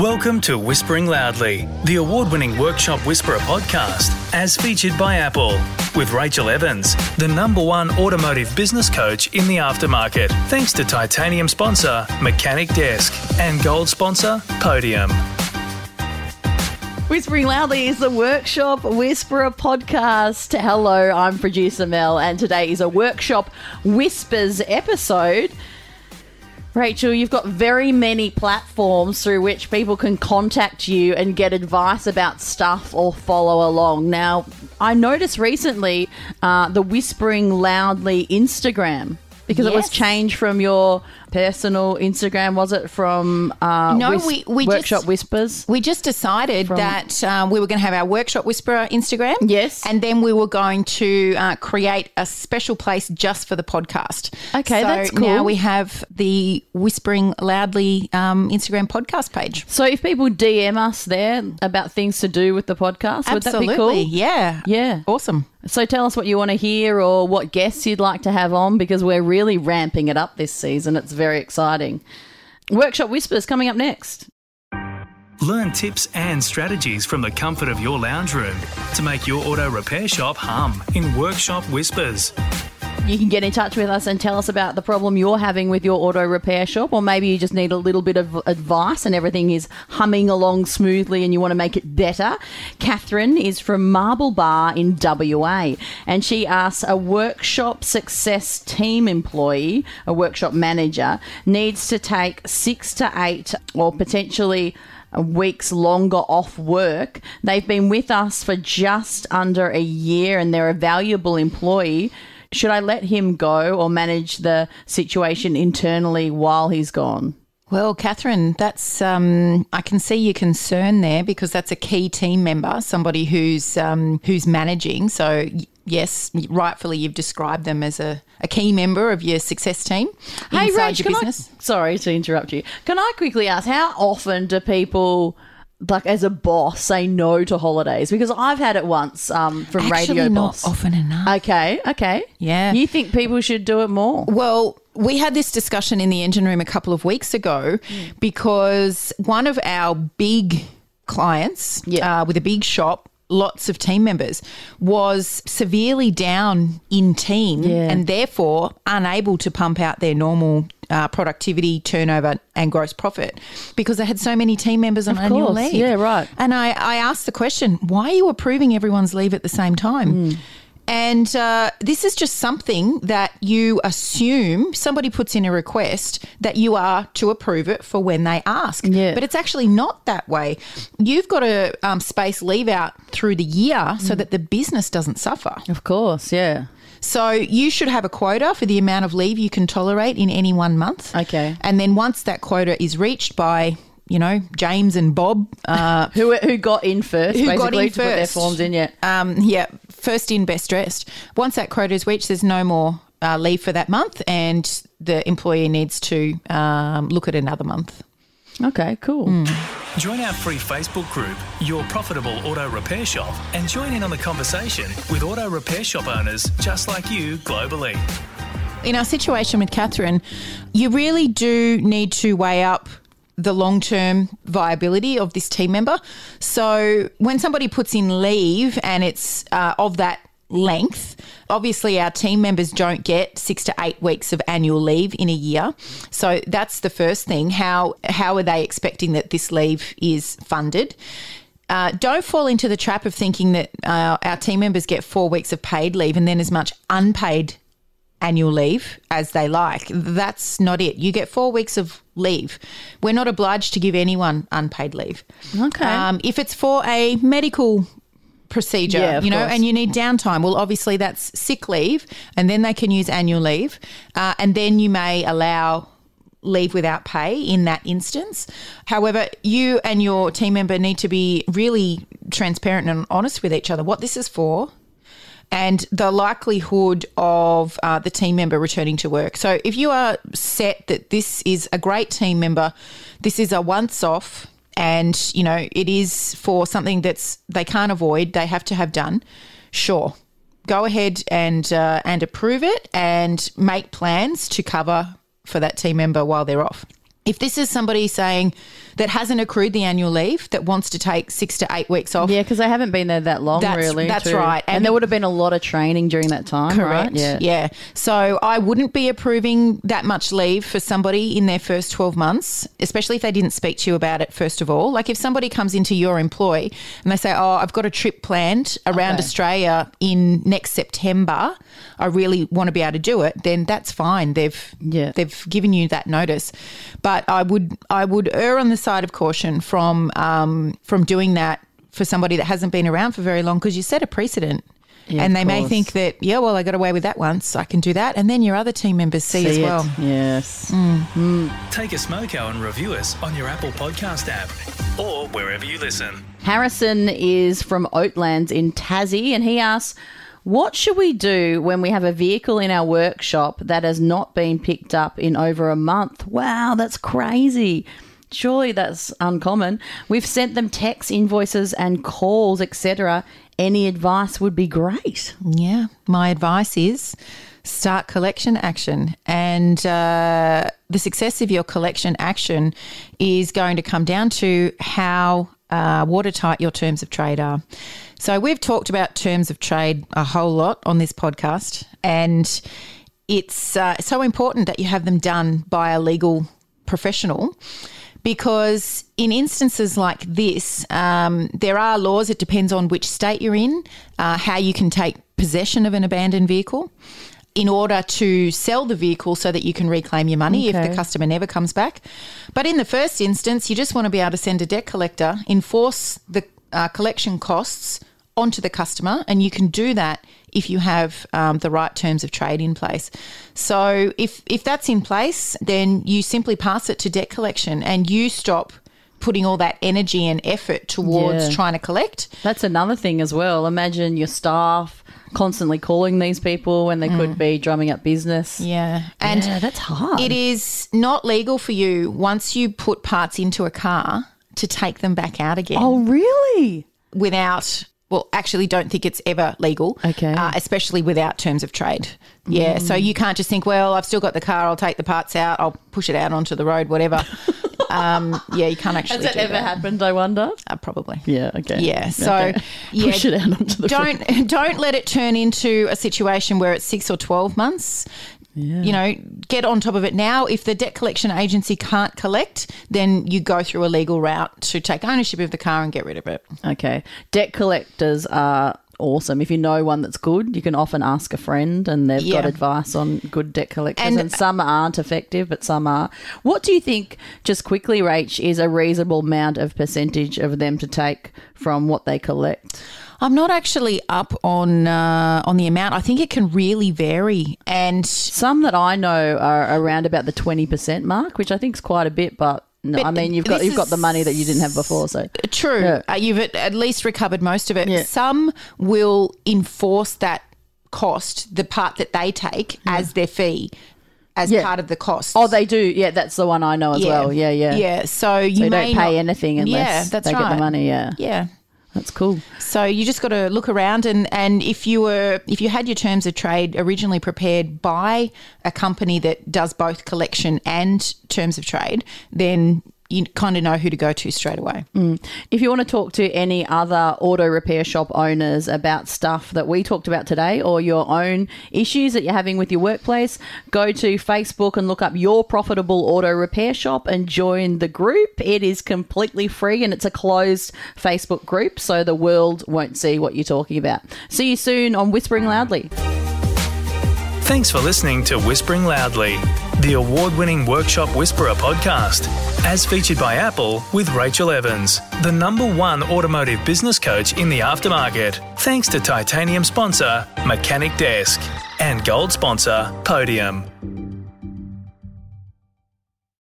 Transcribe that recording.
Welcome to Whispering Loudly, the award winning Workshop Whisperer podcast, as featured by Apple, with Rachel Evans, the number one automotive business coach in the aftermarket, thanks to titanium sponsor Mechanic Desk and gold sponsor Podium. Whispering Loudly is the Workshop Whisperer podcast. Hello, I'm producer Mel, and today is a Workshop Whispers episode. Rachel, you've got very many platforms through which people can contact you and get advice about stuff or follow along. Now, I noticed recently uh, the Whispering Loudly Instagram because it was changed from your personal Instagram, was it? From uh, No, Whis- we- we Workshop just- Whispers. We just decided that um, we were going to have our workshop whisperer Instagram. Yes. and then we were going to uh, create a special place just for the podcast. Okay, so that's cool. Now we have the whispering loudly um, Instagram podcast page. So if people DM us there about things to do with the podcast, would Absolutely, that be cool? yeah, Yeah. awesome. So tell us what you want to hear or what guests you'd like to have on because we're really ramping it up this season. It's very exciting. Workshop Whispers coming up next. Learn tips and strategies from the comfort of your lounge room to make your auto repair shop hum in Workshop Whispers. You can get in touch with us and tell us about the problem you're having with your auto repair shop, or maybe you just need a little bit of advice and everything is humming along smoothly and you want to make it better. Catherine is from Marble Bar in WA and she asks a workshop success team employee, a workshop manager, needs to take six to eight or potentially weeks longer off work. They've been with us for just under a year and they're a valuable employee. Should I let him go or manage the situation internally while he's gone? Well, Catherine, that's um, I can see your concern there because that's a key team member, somebody who's um, who's managing. So yes, rightfully you've described them as a, a key member of your success team inside your business. I, sorry to interrupt you. Can I quickly ask how often do people like as a boss say no to holidays? Because I've had it once um, from Actually, Radio not Boss. often enough. Okay, okay. Yeah. You think people should do it more? Well, we had this discussion in the engine room a couple of weeks ago because one of our big clients Yeah. uh, with a big shop, lots of team members, was severely down in team Yeah. and therefore unable to pump out their normal uh, productivity, turnover, and gross profit because they had so many team members on annual course. leave. Yeah, right. And I, I asked the question, why are you approving everyone's leave at the same time? Hmm. And uh, this is just something that you assume somebody puts in a request that you are to approve it for when they ask. Yeah. But it's actually not that way. You've got to um, space leave out through the year Hmm. so that the business doesn't suffer. Of course, yeah. So you should have a quota for the amount of leave you can tolerate in any one month. Okay. And then once that quota is reached by, you know, James and Bob, uh, Who who got in first? Who got in to put their first? forms in yet? um, yeah, first in, best dressed. Once that quota is reached, there's no more uh, leave for that month, and the employee needs to um, look at another month. Okay, cool. Hmm. Join our free Facebook group, Your Profitable Auto Repair Shop, and join in on the conversation with auto repair shop owners just like you globally. In our situation with Catherine, you really do need to weigh up the long term viability of this team member. So when somebody puts in leave and it's uh, of that length, obviously our team members don't get six to eight weeks of annual leave in a year. So that's the first thing. How how are they expecting that this leave is funded? Uh, don't fall into the trap of thinking that uh, our team members get four weeks of paid leave and then as much unpaid annual leave as they like. That's not it. You get four weeks of leave. We're not obliged to give anyone unpaid leave. Okay. Um, if it's for a medical procedure, Yeah, you know, course. and you need downtime, well, obviously that's sick leave, and then they can use annual leave, uh, and then you may allow leave without pay in that instance. However, you and your team member need to be really transparent and honest with each other. What this is for, and the likelihood of uh, the team member returning to work. So, if you are set that this is a great team member, this is a once off, and you know it is for something that's they can't avoid, they have to have done. Sure, go ahead and uh, and approve it, and make plans to cover for that team member while they're off. If this is somebody saying that hasn't accrued the annual leave that wants to take six to eight weeks off, Yeah, because they haven't been there that long, That's- really. that's too. right. And, And- there would have been a lot of training during that time, Correct. right? Yeah. So I wouldn't be approving that much leave for somebody in their first 12 months, especially if they didn't speak to you about it first of all. Like if somebody comes into your employ and they say, "Oh, I've got a trip planned around Okay. Australia in next September. I really want to be able to do it." Then that's fine. They've Yeah. they've given you that notice. But I would I would err on the side of caution from um, from doing that for somebody that hasn't been around for very long because you set a precedent. Yeah, and of they may think that, yeah, well, I got away with that once. I can do that. And then your other team members see, as See it. well. Yes. Take a smoko and review us on your Apple Podcast app or wherever you listen. Harrison is from Oatlands in Tassie, and he asks, What should we do when we have a vehicle in our workshop that has not been picked up in over a month? Wow, that's crazy. Surely that's uncommon. We've sent them texts, invoices, and calls, etc. Any advice would be great. Yeah. My advice is start collection action. And uh, the success of your collection action is going to come down to how uh, watertight your terms of trade are. So we've talked about terms of trade a whole lot on this podcast. And it's uh, so important that you have them done by a legal professional because in instances like this, um, there are laws. It depends on which state you're in, uh, how you can take possession of an abandoned vehicle in order to sell the vehicle so that you can reclaim your money if the customer never comes back. But in the first instance, you just want to be able to send a debt collector, enforce the uh, collection costs onto the customer, and you can do that if you have um, the right terms of trade in place. So if if that's in place, then you simply pass it to debt collection, and you stop putting all that energy and effort towards Yeah. trying to collect. That's another thing as well. Imagine your staff constantly calling these people when they could be drumming up business. Yeah, and yeah, that's hard. It is not legal for you once you put parts into a car to take them back out again Oh, really? without. Well, actually, don't think it's ever legal. Okay. Uh, especially without terms of trade. Yeah. So you can't just think, well, I've still got the car. I'll take the parts out. I'll push it out onto the road, whatever. um, yeah, you can't actually. Has that do ever that. happened, I wonder? Uh, probably. Yeah, okay. Yeah. So Okay. yeah, push it out onto the don't don't let it turn into a situation where it's six or twelve months. You know, get on top of it now. If the debt collection agency can't collect, then you go through a legal route to take ownership of the car and get rid of it. Okay. Debt collectors are awesome. If you know one that's good, you can often ask a friend and they've got advice on good debt collectors. And, And- some aren't effective, but some are. What do you think, just quickly, Rach, is a reasonable amount of percentage of them to take from what they collect? I'm not actually up on uh, on the amount. I think it can really vary, and Some that I know are around about the 20% mark, which I think is quite a bit, but. No, But I mean, you've got you've got the money that you didn't have before, so True. Yeah. Uh, you've at, at least recovered most of it. Yeah. Some will enforce that cost, the part that they take, as their fee, as Yeah. part of the cost. Oh, they do. Yeah, that's the one I know as well. Yeah, yeah. Yeah. So you So you don't pay not- anything unless yeah, that's they right. get the money. Yeah, Yeah. That's cool. So you just got to look around and, and if you were if you had your terms of trade originally prepared by a company that does both collection and terms of trade, then you kind of know who to go to straight away. Mm. If you want to talk to any other auto repair shop owners about stuff that we talked about today or your own issues that you're having with your workplace, go to Facebook and look up Your Profitable Auto Repair Shop and join the group. It is completely free and it's a closed Facebook group, so the world won't see what you're talking about. See you soon on Whispering Loudly. Thanks for listening to Whispering Loudly, the award winning Workshop Whisperer podcast, as featured by Apple with Rachel Evans, the number one automotive business coach in the aftermarket. Thanks to titanium sponsor Mechanic Desk and gold sponsor Podium.